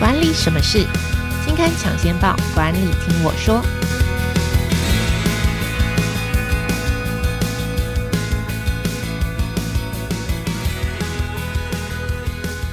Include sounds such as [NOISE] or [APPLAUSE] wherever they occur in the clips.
管理什么事？金刊抢先报，管理听我说。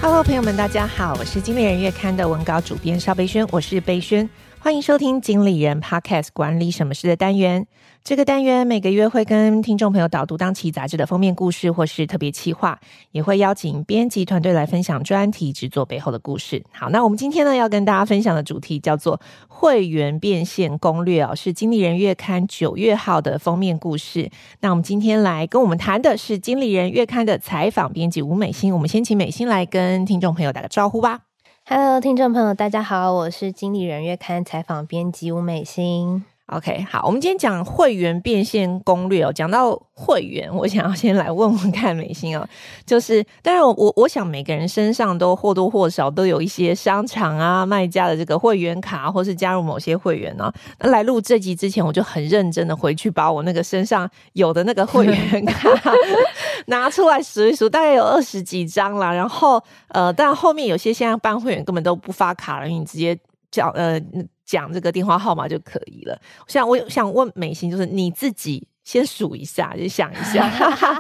Hello，朋友们，大家好，我是经理人月刊的文稿主编邵贝萱，我是贝萱，欢迎收听经理人 Podcast 管理什么事的单元。这个单元每个月会跟听众朋友导读当期杂志的封面故事，或是特别企划，也会邀请编辑团队来分享专题制作背后的故事。好，那我们今天呢要跟大家分享的主题叫做“会员变现攻略”哦，是经理人月刊九月号的封面故事。那我们今天来跟我们谈的是经理人月刊的采访编辑吴美心。我们先请美心来跟听众朋友打个招呼吧。Hello，听众朋友，大家好，我是经理人月刊采访编辑吴美心。OK，好，我们今天讲会员变现攻略哦。讲到会员，我想要先来问问看美心哦，就是，当然我我我想每个人身上都或多或少都有一些商场啊卖家的这个会员卡，或是加入某些会员呢、啊。那来录这集之前，我就很认真的回去把我那个身上有的那个会员 [LAUGHS] 卡拿出来数一数，大概有二十几张啦。然后呃，但后面有些现在办会员根本都不发卡了，因为你直接叫呃。讲这个电话号码就可以了。像我想问美心，就是你自己先数一下，就想一下，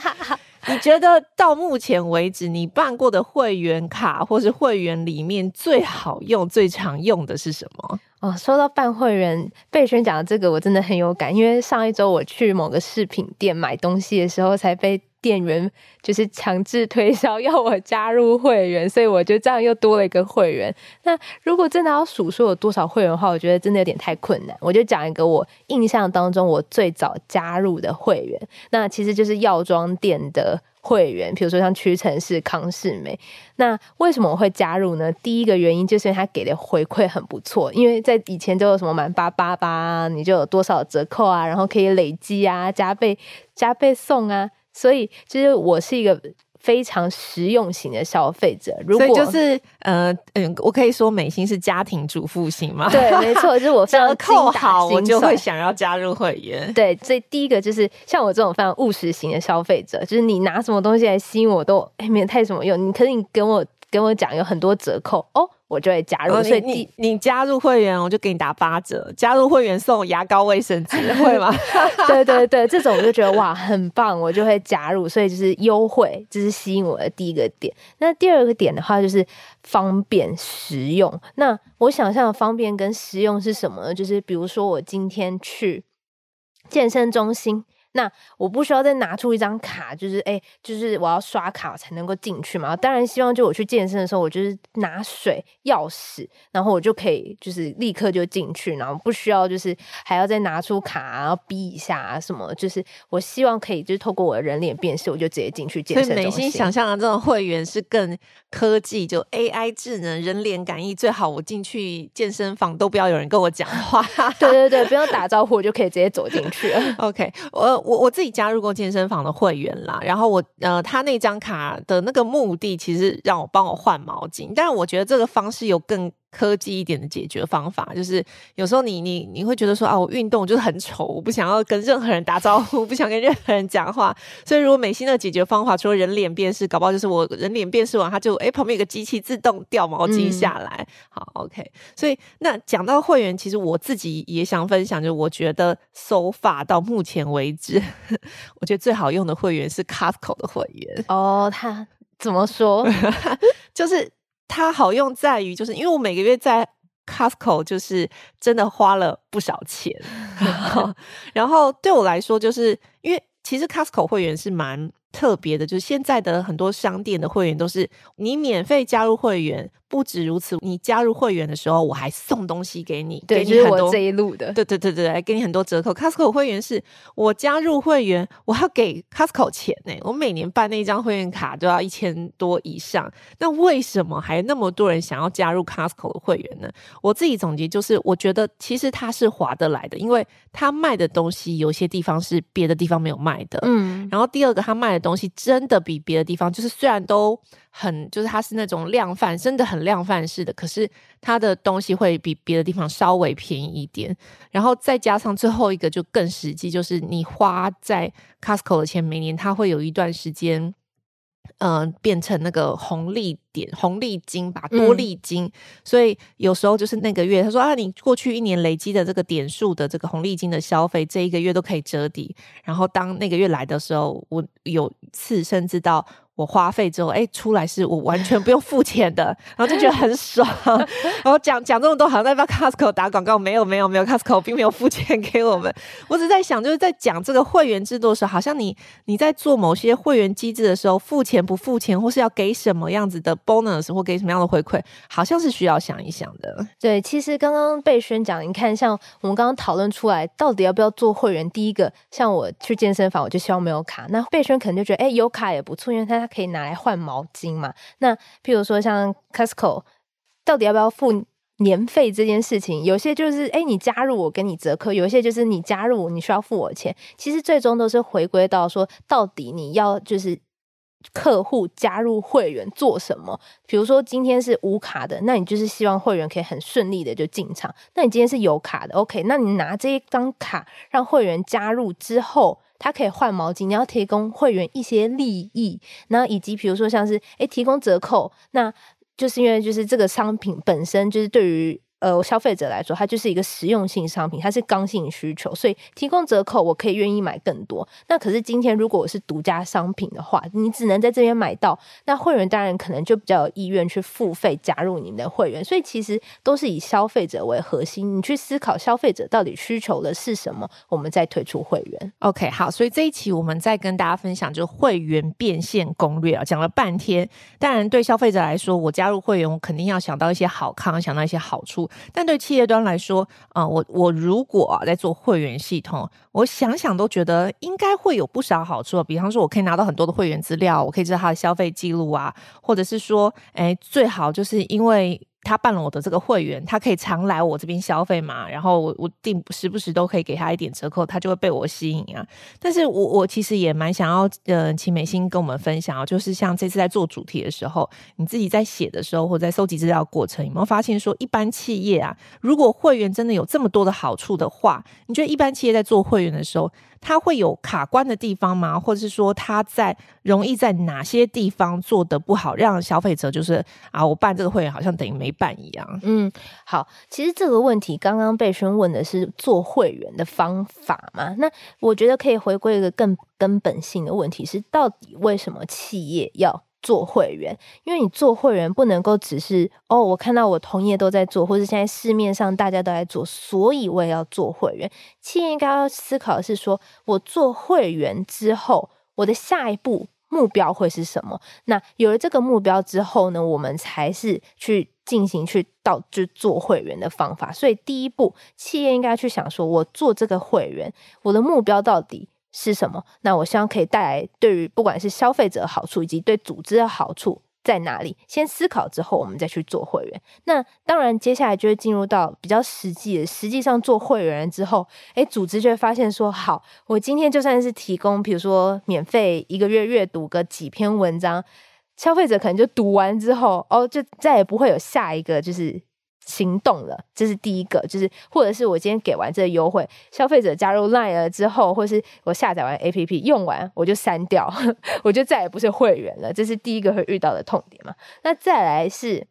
[LAUGHS] 你觉得到目前为止你办过的会员卡或是会员里面最好用、最常用的是什么？哦，说到办会员，贝轩讲的这个我真的很有感，因为上一周我去某个饰品店买东西的时候，才被。店员就是强制推销要我加入会员，所以我就这样又多了一个会员。那如果真的要数说有多少会员的话，我觉得真的有点太困难。我就讲一个我印象当中我最早加入的会员，那其实就是药妆店的会员，比如说像屈臣氏、康士美。那为什么我会加入呢？第一个原因就是因为他给的回馈很不错，因为在以前都有什么满八八八，你就有多少折扣啊，然后可以累积啊，加倍加倍送啊。所以，其实我是一个非常实用型的消费者。如果就是呃嗯，我可以说美心是家庭主妇型吗？对，没错，就是我 [LAUGHS] 折扣好，我就会想要加入会员。对，所以第一个就是像我这种非常务实型的消费者，就是你拿什么东西来吸引我都哎没有太什么用。你可是你跟我跟我讲有很多折扣哦。我就会加入，所以你你，你加入会员，我就给你打八折。加入会员送牙膏、卫生纸，会吗？[LAUGHS] 对对对，这种我就觉得哇，很棒，我就会加入。所以就是优惠，这是吸引我的第一个点。那第二个点的话，就是方便实用。那我想象的方便跟实用是什么呢？就是比如说我今天去健身中心。那我不需要再拿出一张卡，就是哎、欸，就是我要刷卡才能够进去嘛。当然希望就我去健身的时候，我就是拿水、钥匙，然后我就可以就是立刻就进去，然后不需要就是还要再拿出卡，然后逼一下啊什么。就是我希望可以就是透过我的人脸辨识，我就直接进去健身中心。所以美心想象的这种会员是更科技，就 AI 智能、人脸感应，最好我进去健身房都不要有人跟我讲话。[LAUGHS] 对对对，不用打招呼，我就可以直接走进去了。[LAUGHS] OK，我。我我自己加入过健身房的会员啦，然后我呃，他那张卡的那个目的其实让我帮我换毛巾，但是我觉得这个方式有更科技一点的解决方法，就是有时候你你你会觉得说啊，我运动就是很丑，我不想要跟任何人打招呼，[LAUGHS] 不想跟任何人讲话，所以如果美心的解决方法除了人脸辨识，搞不好就是我人脸辨识完，他就哎旁边有个机器自动掉毛巾下来。嗯、好，OK。所以那讲到会员，其实我自己也想分享，就我觉得 so far 到目前为止，[LAUGHS] 我觉得最好用的会员是 Costco 的会员。哦，他怎么说？[LAUGHS] 就是。它好用在于，就是因为我每个月在 Costco 就是真的花了不少钱，[LAUGHS] 然后对我来说，就是因为其实 Costco 会员是蛮特别的，就是现在的很多商店的会员都是你免费加入会员。不止如此，你加入会员的时候，我还送东西给你，对，给你很多就是我这一路的，对对对对，给你很多折扣。Costco 会员是我加入会员，我要给 Costco 钱呢。我每年办那张会员卡都要一千多以上，那为什么还那么多人想要加入 Costco 的会员呢？我自己总结就是，我觉得其实它是划得来的，因为它卖的东西有些地方是别的地方没有卖的，嗯。然后第二个，它卖的东西真的比别的地方，就是虽然都。很就是它是那种量贩，真的很量贩式的，可是它的东西会比别的地方稍微便宜一点，然后再加上最后一个就更实际，就是你花在 Costco 的钱，每年它会有一段时间，呃，变成那个红利点、红利金吧，多利金。嗯、所以有时候就是那个月，他说啊，你过去一年累积的这个点数的这个红利金的消费，这一个月都可以折抵。然后当那个月来的时候，我有次甚至到。我花费之后，哎、出来是我完全不用付钱的，然后就觉得很爽。然后讲讲这么多，好像在帮 Costco 打广告，没有没有没有，Costco 并没有付钱给我们。我只在想，就是在讲这个会员制度的时候，好像你你在做某些会员机制的时候，付钱不付钱，或是要给什么样子的 bonus 或给什么样的回馈，好像是需要想一想的。对，其实刚刚贝萱讲，你看，像我们刚刚讨论出来，到底要不要做会员？第一个，像我去健身房，我就希望没有卡。那贝萱可能就觉得，哎、有卡也不错，因为他。可以拿来换毛巾嘛？那譬如说像 Costco，到底要不要付年费这件事情？有些就是诶、你加入我给你折扣；有一些就是你加入你需要付我钱。其实最终都是回归到说，到底你要就是客户加入会员做什么？比如说今天是无卡的，那你就是希望会员可以很顺利的就进场。那你今天是有卡的，OK？那你拿这一张卡让会员加入之后。他可以换毛巾，你要提供会员一些利益，那以及比如说像是诶提供折扣，那就是因为就是这个商品本身就是对于。呃，消费者来说，它就是一个实用性商品，它是刚性需求，所以提供折扣，我可以愿意买更多。那可是今天如果我是独家商品的话，你只能在这边买到，那会员当然可能就比较有意愿去付费加入你们的会员。所以其实都是以消费者为核心，你去思考消费者到底需求的是什么，我们再推出会员。OK，好，所以这一期我们再跟大家分享就是会员变现攻略啊，讲了半天。当然对消费者来说，我加入会员，我肯定要想到一些好康，想到一些好处。但对企业端来说，啊、呃，我我如果、啊、在做会员系统，我想想都觉得应该会有不少好处。比方说，我可以拿到很多的会员资料，我可以知道他的消费记录啊，或者是说，哎，最好就是因为。他办了我的这个会员，他可以常来我这边消费嘛，然后我我定时不时都可以给他一点折扣，他就会被我吸引啊。但是我我其实也蛮想要，呃，请美心跟我们分享啊，就是像这次在做主题的时候，你自己在写的时候，或者在收集资料过程，有没有发现说，一般企业啊，如果会员真的有这么多的好处的话，你觉得一般企业在做会员的时候，它会有卡关的地方吗？或者是说它在容易在哪些地方做的不好，让消费者就是啊，我办这个会员好像等于没办一样。嗯，好，其实这个问题刚刚被询问的是做会员的方法嘛？那我觉得可以回归一个更根本性的问题是，到底为什么企业要做会员，因为你做会员不能够只是哦，我看到我同业都在做，或者现在市面上大家都在做，所以我也要做会员。企业应该要思考的是说，我做会员之后，我的下一步目标会是什么？那有了这个目标之后呢，我们才是去进行去到就做会员的方法。所以第一步，企业应该去想说，我做这个会员，我的目标到底是什么？那我希望可以带来对于不管是消费者的好处以及对组织的好处在哪里？先思考之后，我们再去做会员。那当然，接下来就会进入到比较实际的。实际上做会员之后，诶，组织就会发现说，好，我今天就算是提供，比如说免费一个月阅读个几篇文章，消费者可能就读完之后，哦，就再也不会有下一个，就是。行动了，这是第一个，就是或者是我今天给完这个优惠，消费者加入 Line 了之后，或是我下载完 APP 用完，我就删掉，[LAUGHS] 我就再也不是会员了，这是第一个会遇到的痛点嘛。那再来是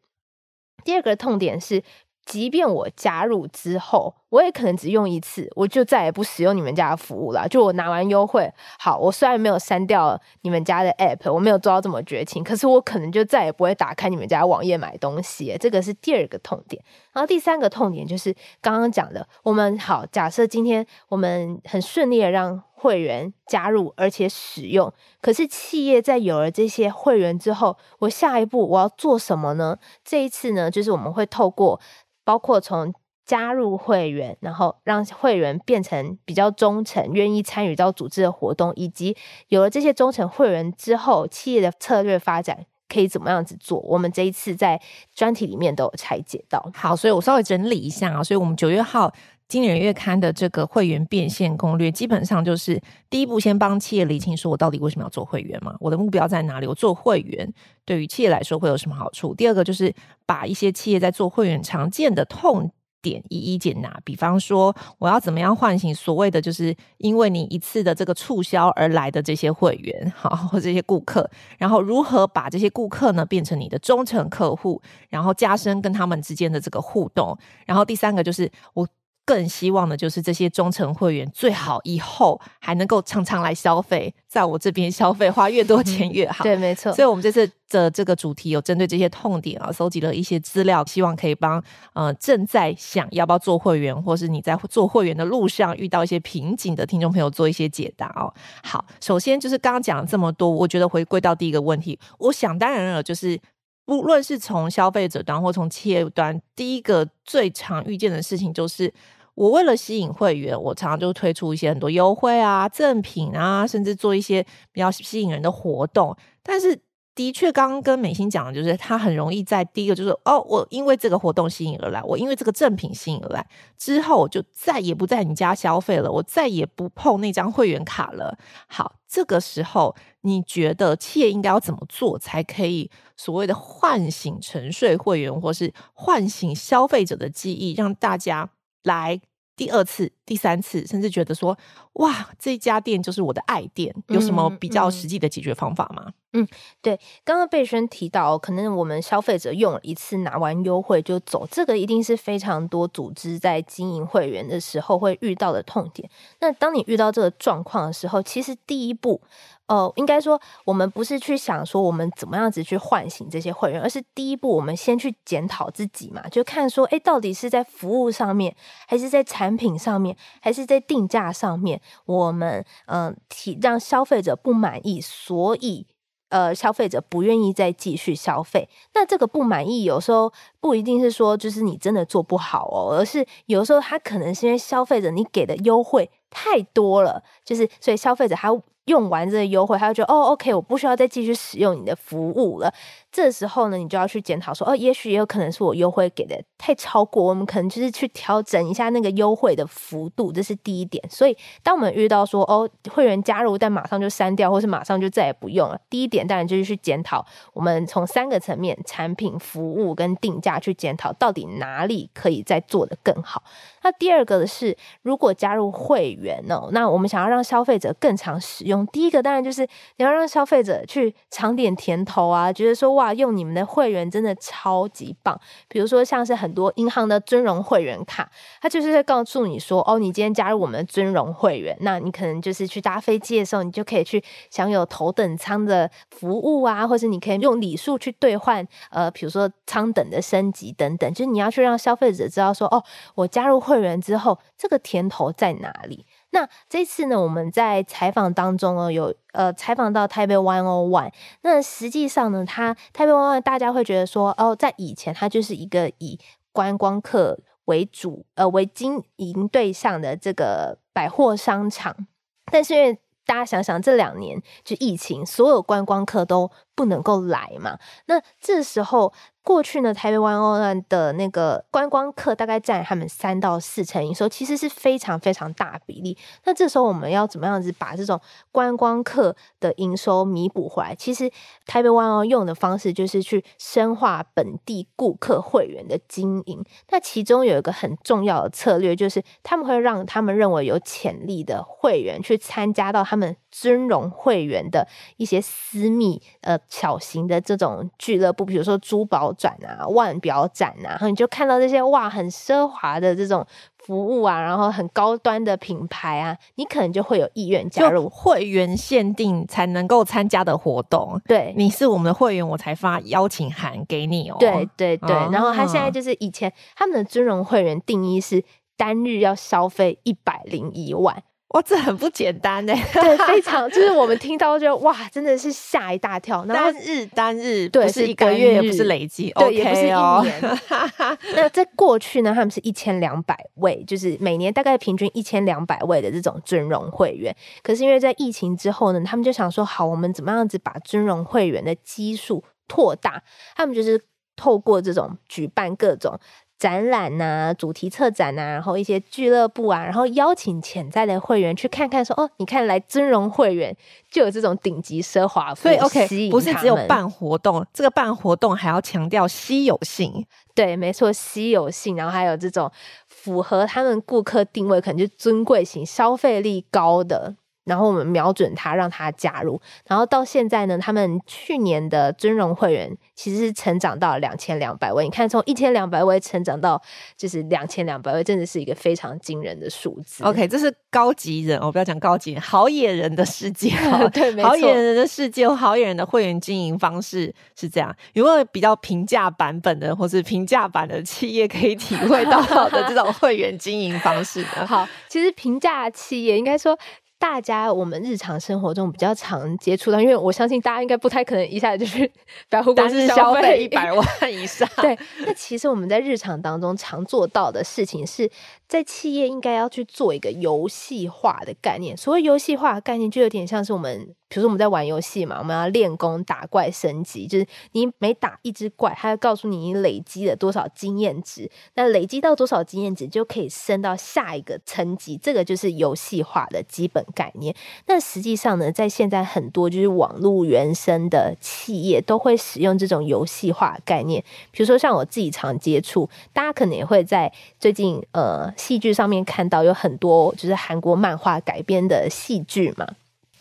第二个痛点是。即便我加入之后，我也可能只用一次，我就再也不使用你们家的服务了。就我拿完优惠，好，我虽然没有删掉你们家的 app，我没有做到这么绝情，可是我可能就再也不会打开你们家网页买东西。这个是第二个痛点。然后第三个痛点就是刚刚讲的，我们好，假设今天我们很顺利的让会员加入而且使用，可是企业在有了这些会员之后，我下一步我要做什么呢？这一次呢，就是我们会透过。包括从加入会员，然后让会员变成比较忠诚，愿意参与到组织的活动，以及有了这些忠诚会员之后，企业的策略发展可以怎么样子做？我们这一次在专题里面都有拆解到。好，所以我稍微整理一下啊，所以我们九月号《经理人月刊》的这个会员变现攻略，基本上就是第一步，先帮企业理清说我到底为什么要做会员嘛？我的目标在哪里？我做会员。对于企业来说会有什么好处？第二个就是把一些企业在做会员常见的痛点一一解答。比方说，我要怎么样唤醒所谓的就是因为你一次的这个促销而来的这些会员，[LAUGHS] 好，或这些顾客，然后如何把这些顾客呢变成你的忠诚客户，然后加深跟他们之间的这个互动。然后第三个就是我。更希望的就是这些忠诚会员最好以后还能够常常来消费，在我这边消费花越多钱越好。[LAUGHS] 对，没错。所以，我们这次的这个主题有针对这些痛点啊，搜集了一些资料，希望可以帮呃正在想要不要做会员，或是你在做会员的路上遇到一些瓶颈的听众朋友做一些解答哦。好，首先就是刚刚讲了这么多，我觉得回归到第一个问题，我想当然了，就是。不论是从消费者端或从企业端，第一个最常遇见的事情就是，我为了吸引会员，我常常就推出一些很多优惠啊、赠品啊，甚至做一些比较吸引人的活动，但是。的确，刚刚跟美心讲的就是，他很容易在第一个就是哦，我因为这个活动吸引而来，我因为这个赠品吸引而来，之后我就再也不在你家消费了，我再也不碰那张会员卡了。好，这个时候你觉得企业应该要怎么做，才可以所谓的唤醒沉睡会员，或是唤醒消费者的记忆，让大家来？第二次、第三次，甚至觉得说，哇，这家店就是我的爱店，有什么比较实际的解决方法吗？嗯，嗯对，刚刚贝轩提到，可能我们消费者用了一次拿完优惠就走，这个一定是非常多组织在经营会员的时候会遇到的痛点。那当你遇到这个状况的时候，其实第一步。哦，应该说，我们不是去想说我们怎么样子去唤醒这些会员，而是第一步，我们先去检讨自己嘛，就看说，诶，到底是在服务上面，还是在产品上面，还是在定价上面，我们嗯，提、让消费者不满意，所以呃，消费者不愿意再继续消费。那这个不满意，有时候不一定是说就是你真的做不好哦，而是有时候他可能是因为消费者你给的优惠太多了，就是所以消费者他。用完这个优惠，他就觉得哦，OK，我不需要再继续使用你的服务了。这时候呢，你就要去检讨说，哦，也许也有可能是我优惠给的太超过，我们可能就是去调整一下那个优惠的幅度，这是第一点。所以，当我们遇到说，哦，会员加入但马上就删掉，或是马上就再也不用了，第一点当然就是去检讨，我们从三个层面，产品、服务跟定价去检讨，到底哪里可以再做得更好。那第二个的是，如果加入会员哦，那我们想要让消费者更常使用，第一个当然就是你要让消费者去尝点甜头啊，觉得说哇。用你们的会员真的超级棒，比如说像是很多银行的尊荣会员卡，它就是会告诉你说，哦，你今天加入我们的尊荣会员，那你可能就是去搭飞机的时候，你就可以去享有头等舱的服务啊，或是你可以用礼数去兑换，呃，比如说舱等的升级等等，就是你要去让消费者知道说，哦，我加入会员之后，这个甜头在哪里。那这次呢，我们在采访当中呢，有呃采访到台北 One O One。那实际上呢，它台北 One One 大家会觉得说，哦，在以前它就是一个以观光客为主，呃为经营对象的这个百货商场。但是因为大家想想，这两年就疫情，所有观光客都不能够来嘛，那这时候。过去呢，台北 One O One 的那个观光客大概占他们三到四成营收，其实是非常非常大比例。那这时候我们要怎么样子把这种观光客的营收弥补回来？其实台北 One O One 用的方式就是去深化本地顾客会员的经营。那其中有一个很重要的策略，就是他们会让他们认为有潜力的会员去参加到他们尊荣会员的一些私密呃小型的这种俱乐部，比如说珠宝展啊、腕表展啊，然后你就看到这些哇，很奢华的这种服务啊，然后很高端的品牌啊，你可能就会有意愿加入会员限定才能够参加的活动。对，你是我们的会员，我才发邀请函给你哦。对对对，然后他现在就是以前他们的尊荣会员定义是单日要消费一百零一万。哇，这很不简单呢。[LAUGHS] 对，非常就是我们听到就哇，真的是吓一大跳。然后单日单日，对，不是一个月，也不是累积，对，也不是一年。[LAUGHS] 那在过去呢，他们是一千两百位，就是每年大概平均一千两百位的这种尊荣会员。可是因为在疫情之后呢，他们就想说，好，我们怎么样子把尊荣会员的基数拓大？他们就是透过这种举办各种。展览呐、啊、主题策展呐、啊，然后一些俱乐部啊，然后邀请潜在的会员去看看说，说哦，你看来尊荣会员就有这种顶级奢华服，所以 OK，不是只有办活动，这个办活动还要强调稀有性，对，没错，稀有性，然后还有这种符合他们顾客定位，可能就尊贵型、消费力高的。然后我们瞄准他，让他加入。然后到现在呢，他们去年的尊荣会员其实是成长到两千两百位。你看，从一千两百位成长到就是两千两百位，真的是一个非常惊人的数字。OK，这是高级人，我不要讲高级人，好野人的世界。[LAUGHS] 对，[LAUGHS] 没错。好野人的世界，好野人的会员经营方式是这样。有没有比较平价版本的，或是平价版的企业可以体会到的这种会员经营方式呢？[LAUGHS] 好，其实平价企业应该说。大家我们日常生活中比较常接触到，因为我相信大家应该不太可能一下子就去 [LAUGHS] 百货公司消费一百万以上。[LAUGHS] 对，那其实我们在日常当中常做到的事情是。在企业应该要去做一个游戏化的概念。所谓游戏化的概念，就有点像是我们，比如说我们在玩游戏嘛，我们要练功、打怪、升级。就是你每打一只怪，它要告诉你你累积了多少经验值。那累积到多少经验值，就可以升到下一个层级。这个就是游戏化的基本概念。那实际上呢，在现在很多就是网络原生的企业都会使用这种游戏化概念。比如说像我自己常接触，大家可能也会在最近呃。戏剧上面看到有很多就是韩国漫画改编的戏剧嘛，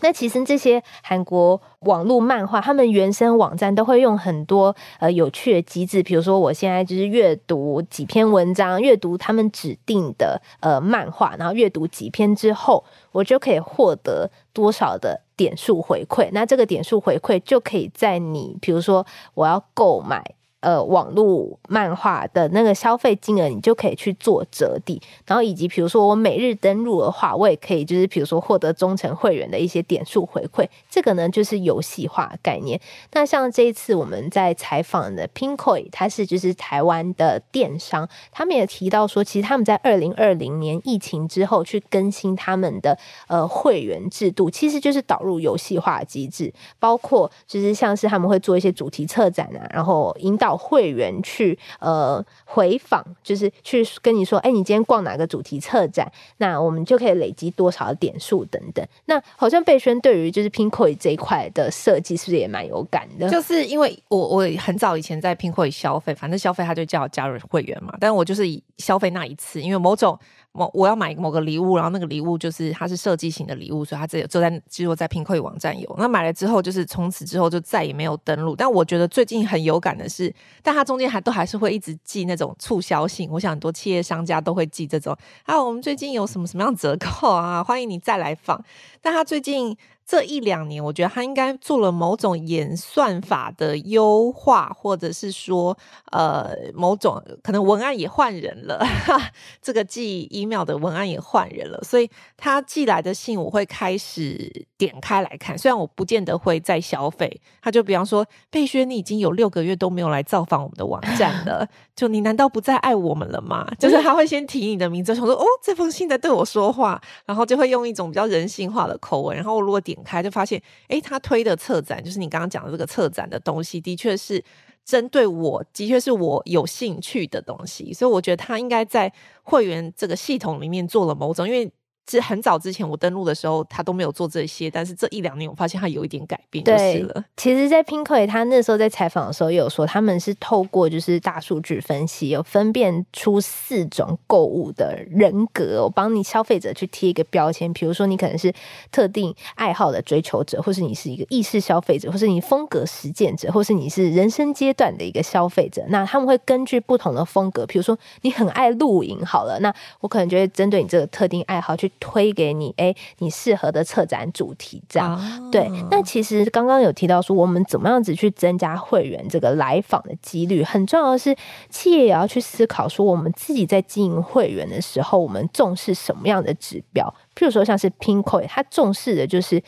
那其实这些韩国网络漫画，他们原生网站都会用很多呃有趣的机制，比如说我现在就是阅读几篇文章，阅读他们指定的呃漫画，然后阅读几篇之后，我就可以获得多少的点数回馈，那这个点数回馈就可以在你比如说我要购买。呃，网络漫画的那个消费金额，你就可以去做折抵，然后以及比如说我每日登录的话，我也可以就是比如说获得忠诚会员的一些点数回馈，这个呢就是游戏化概念。那像这一次我们在采访的 Pinkoi，它是就是台湾的电商，他们也提到说，其实他们在二零二零年疫情之后去更新他们的呃会员制度，其实就是导入游戏化机制，包括就是像是他们会做一些主题策展啊，然后引导。会员去呃回访，就是去跟你说，哎，你今天逛哪个主题策展？那我们就可以累积多少点数等等。那好像贝轩对于就是 Pinoy 这一块的设计，是不是也蛮有感的？就是因为我我很早以前在 Pinoy 消费，反正消费他就叫我加入会员嘛，但我就是以消费那一次，因为某种。我我要买某个礼物，然后那个礼物就是它是设计型的礼物，所以它只有就在只有在拼购网站有。那买了之后，就是从此之后就再也没有登录。但我觉得最近很有感的是，但它中间还都还是会一直寄那种促销信。我想很多企业商家都会寄这种啊，我们最近有什么什么样折扣啊，欢迎你再来访。但他最近。这一两年，我觉得他应该做了某种演算法的优化，或者是说，呃，某种可能文案也换人了，哈，[LAUGHS] 这个寄 email 的文案也换人了，所以他寄来的信我会开始点开来看，虽然我不见得会再消费。他就比方说，贝轩，你已经有六个月都没有来造访我们的网站了，[LAUGHS] 就你难道不再爱我们了吗？就是他会先提你的名字，想说，哦，这封信在对我说话，然后就会用一种比较人性化的口吻，然后如果点。点开就发现，哎，他推的策展就是你刚刚讲的这个策展的东西，的确是针对我，的确是我有兴趣的东西，所以我觉得他应该在会员这个系统里面做了某种，因为。是很早之前我登录的时候，他都没有做这些，但是这一两年我发现他有一点改变就是了。其实，在 Pinkoi 他那时候在采访的时候也有说，他们是透过就是大数据分析，有分辨出四种购物的人格，我帮你消费者去贴一个标签，比如说你可能是特定爱好的追求者，或是你是一个意识消费者，或是你风格实践者，或是你是人生阶段的一个消费者。那他们会根据不同的风格，比如说你很爱露营，好了，那我可能就会针对你这个特定爱好去。推给你，哎，你适合的策展主题这样、哦、对。那其实刚刚有提到说，我们怎么样子去增加会员这个来访的几率？很重要的是，企业也要去思考说，我们自己在经营会员的时候，我们重视什么样的指标？譬如说，像是 Pinkoi，它重视的就是。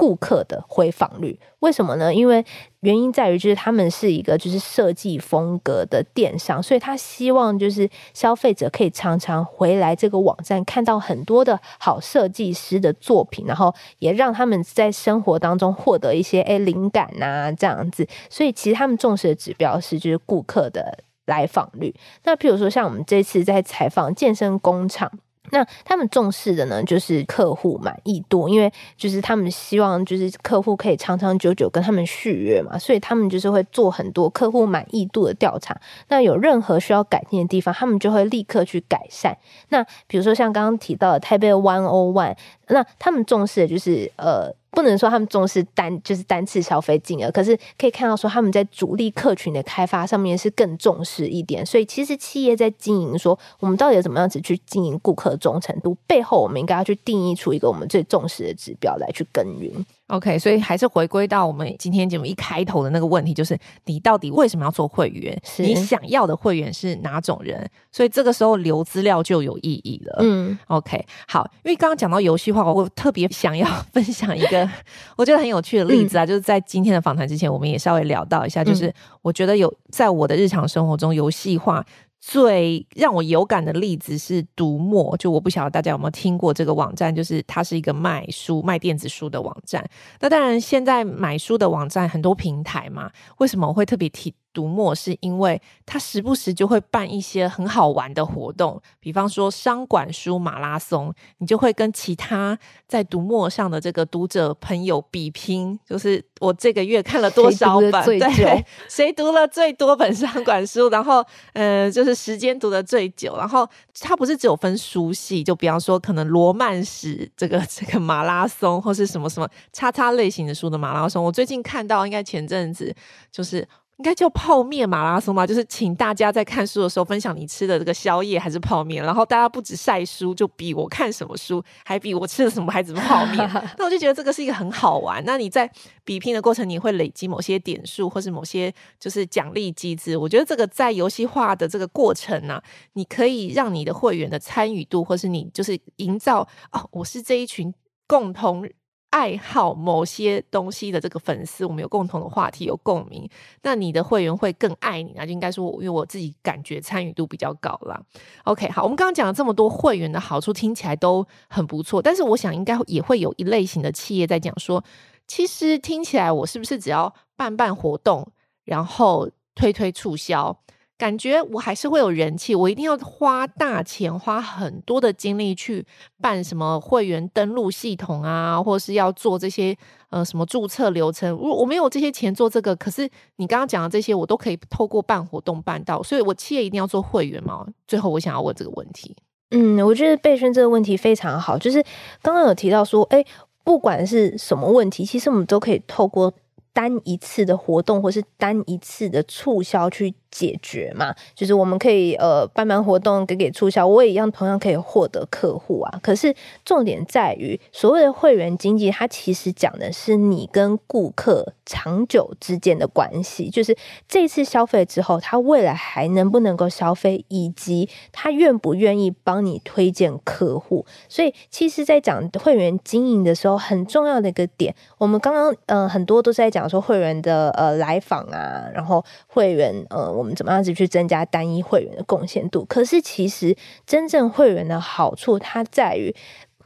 顾客的回访率，为什么呢？因为原因在于就是他们是一个就是设计风格的电商，所以他希望就是消费者可以常常回来这个网站，看到很多的好设计师的作品，然后也让他们在生活当中获得一些诶灵感呐这样子。所以其实他们重视的指标是就是顾客的来访率。那譬如说，像我们这次在采访健身工厂。那他们重视的呢，就是客户满意度，因为就是他们希望就是客户可以长长久久跟他们续约嘛，所以他们就是会做很多客户满意度的调查。那有任何需要改进的地方，他们就会立刻去改善。那比如说像刚刚提到的台北 One O One，那他们重视的就是呃。不能说他们重视单就是单次消费金额，可是可以看到说他们在主力客群的开发上面是更重视一点。所以其实企业在经营说我们到底怎么样子去经营顾客忠诚度，背后我们应该要去定义出一个我们最重视的指标来去耕耘。OK，所以还是回归到我们今天节目一开头的那个问题，就是你到底为什么要做会员？是你想要的会员是哪种人？所以这个时候留资料就有意义了。嗯，OK，好，因为刚刚讲到游戏化，我特别想要 [LAUGHS] 分享一个我觉得很有趣的例子啊，嗯、就是在今天的访谈之前，我们也稍微聊到一下，就是我觉得有在我的日常生活中游戏化。最让我有感的例子是读墨，就我不晓得大家有没有听过这个网站，就是它是一个卖书、卖电子书的网站。那当然，现在买书的网站很多平台嘛，为什么我会特别提？读墨是因为他时不时就会办一些很好玩的活动，比方说商管书马拉松，你就会跟其他在读墨上的这个读者朋友比拼，就是我这个月看了多少本，对，谁读了最多本商管书，然后呃，就是时间读的最久，然后它不是只有分书系，就比方说可能罗曼史这个这个马拉松，或是什么什么叉叉类型的书的马拉松。我最近看到，应该前阵子就是。应该叫泡面马拉松吧，就是请大家在看书的时候分享你吃的这个宵夜还是泡面，然后大家不止晒书，就比我看什么书，还比我吃了什么孩子泡面。[LAUGHS] 那我就觉得这个是一个很好玩。那你在比拼的过程，你会累积某些点数，或是某些就是奖励机制。我觉得这个在游戏化的这个过程呢、啊，你可以让你的会员的参与度，或是你就是营造哦，我是这一群共同。爱好某些东西的这个粉丝，我们有共同的话题，有共鸣，那你的会员会更爱你，那就应该说，因为我自己感觉参与度比较高啦。OK，好，我们刚刚讲了这么多会员的好处，听起来都很不错，但是我想应该也会有一类型的企业在讲说，其实听起来我是不是只要办办活动，然后推推促销？感觉我还是会有人气，我一定要花大钱，花很多的精力去办什么会员登录系统啊，或是要做这些呃什么注册流程。我我没有这些钱做这个，可是你刚刚讲的这些，我都可以透过办活动办到。所以，我企业一定要做会员吗？最后，我想要问这个问题。嗯，我觉得贝萱这个问题非常好，就是刚刚有提到说，哎，不管是什么问题，其实我们都可以透过单一次的活动，或是单一次的促销去。解决嘛，就是我们可以呃办办活动给给促销，我也一样同样可以获得客户啊。可是重点在于所谓的会员经济，它其实讲的是你跟顾客长久之间的关系，就是这次消费之后，他未来还能不能够消费，以及他愿不愿意帮你推荐客户。所以其实，在讲会员经营的时候，很重要的一个点，我们刚刚呃很多都是在讲说会员的呃来访啊，然后会员呃。我们怎么样子去增加单一会员的贡献度？可是其实真正会员的好处，它在于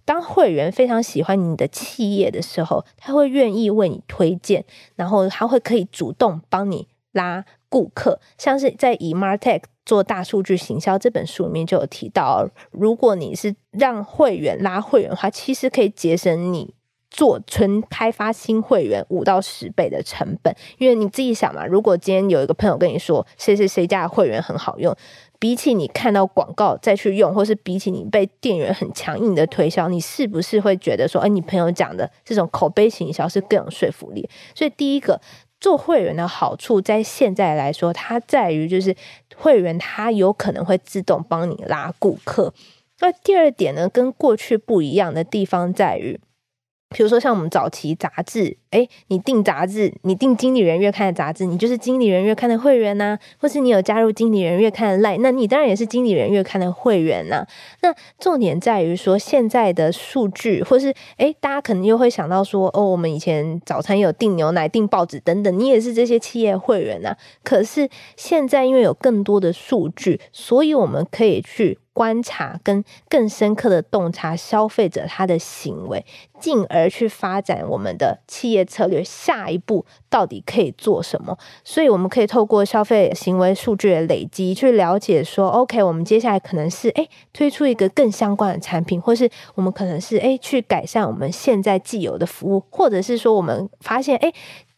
当会员非常喜欢你的企业的时候，他会愿意为你推荐，然后他会可以主动帮你拉顾客。像是在以 MarTech 做大数据行销这本书里面就有提到，如果你是让会员拉会员的话，其实可以节省你。做纯开发新会员五到十倍的成本，因为你自己想嘛，如果今天有一个朋友跟你说谁谁谁家的会员很好用，比起你看到广告再去用，或是比起你被店员很强硬的推销，你是不是会觉得说，哎，你朋友讲的这种口碑行销是更有说服力？所以第一个做会员的好处，在现在来说，它在于就是会员他有可能会自动帮你拉顾客。那第二点呢，跟过去不一样的地方在于。比如说，像我们早期杂志，诶，你订杂志，你订经理人月刊的杂志，你就是经理人月刊的会员呐、啊，或是你有加入经理人月刊的 Line，那你当然也是经理人月刊的会员呐、啊。那重点在于说，现在的数据，或是诶，大家可能又会想到说，哦，我们以前早餐有订牛奶、订报纸等等，你也是这些企业会员呐、啊。可是现在因为有更多的数据，所以我们可以去。观察跟更深刻的洞察消费者他的行为，进而去发展我们的企业策略，下一步到底可以做什么？所以我们可以透过消费行为数据的累积，去了解说，OK，我们接下来可能是诶推出一个更相关的产品，或是我们可能是诶去改善我们现在既有的服务，或者是说我们发现诶。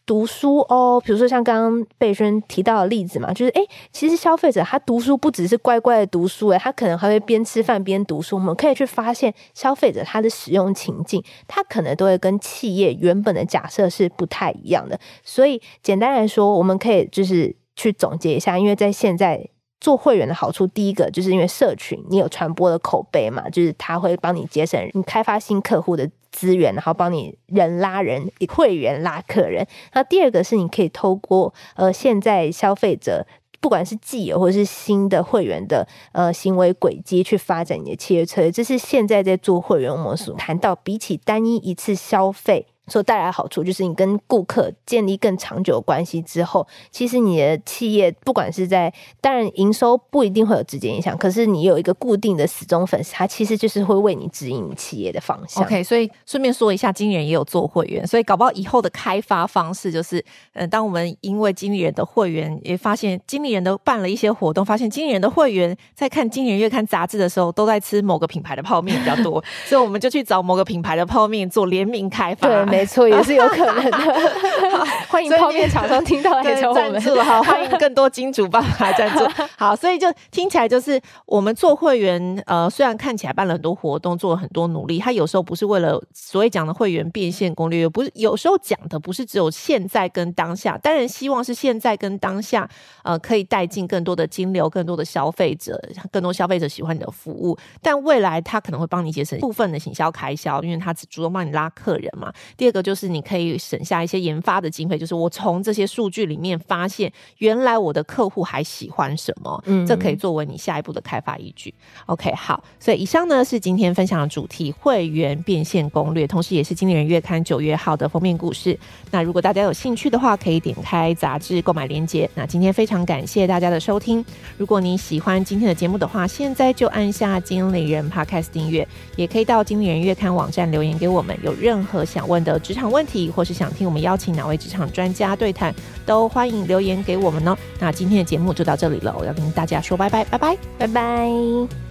读书哦，比如说像刚刚贝轩提到的例子嘛，就是诶，其实消费者他读书不只是乖乖的读书，诶，他可能还会边吃饭边读书。我们可以去发现消费者他的使用情境，他可能都会跟企业原本的假设是不太一样的。所以简单来说，我们可以就是去总结一下，因为在现在。做会员的好处，第一个就是因为社群，你有传播的口碑嘛，就是他会帮你节省你开发新客户的资源，然后帮你人拉人，会员拉客人。那第二个是你可以透过呃现在消费者不管是既有或是新的会员的呃行为轨迹去发展你的企业策略，这是现在在做会员模式谈到比起单一一次消费。所带来的好处就是，你跟顾客建立更长久的关系之后，其实你的企业不管是在当然营收不一定会有直接影响，可是你有一个固定的死忠粉丝，他其实就是会为你指引你企业的方向。OK，所以顺便说一下，经理人也有做会员，所以搞不好以后的开发方式就是，嗯、呃，当我们因为经理人的会员也发现经理人都办了一些活动，发现经理人的会员在看经理人月刊杂志的时候都在吃某个品牌的泡面比较多，[LAUGHS] 所以我们就去找某个品牌的泡面做联名开发。对。没错，也是有可能的。欢迎泡面厂商听到来找我们，好，欢迎更多金主爸爸赞助。[LAUGHS] 好，所以就听起来就是我们做会员，呃，虽然看起来办了很多活动，做了很多努力，他有时候不是为了所谓讲的会员变现攻略，不是有时候讲的不是只有现在跟当下，当然希望是现在跟当下，呃，可以带进更多的金流，更多的消费者，更多消费者喜欢你的服务，但未来他可能会帮你节省部分的行销开销，因为他只主动帮你拉客人嘛。第二个就是你可以省下一些研发的经费，就是我从这些数据里面发现，原来我的客户还喜欢什么，嗯，这可以作为你下一步的开发依据。OK，好，所以以上呢是今天分享的主题——会员变现攻略，同时也是经理人月刊九月号的封面故事。那如果大家有兴趣的话，可以点开杂志购买链接。那今天非常感谢大家的收听。如果你喜欢今天的节目的话，现在就按下经理人 Podcast 订阅，也可以到经理人月刊网站留言给我们，有任何想问职场问题，或是想听我们邀请哪位职场专家对谈，都欢迎留言给我们哦。那今天的节目就到这里了，我要跟大家说拜拜，拜拜，拜拜。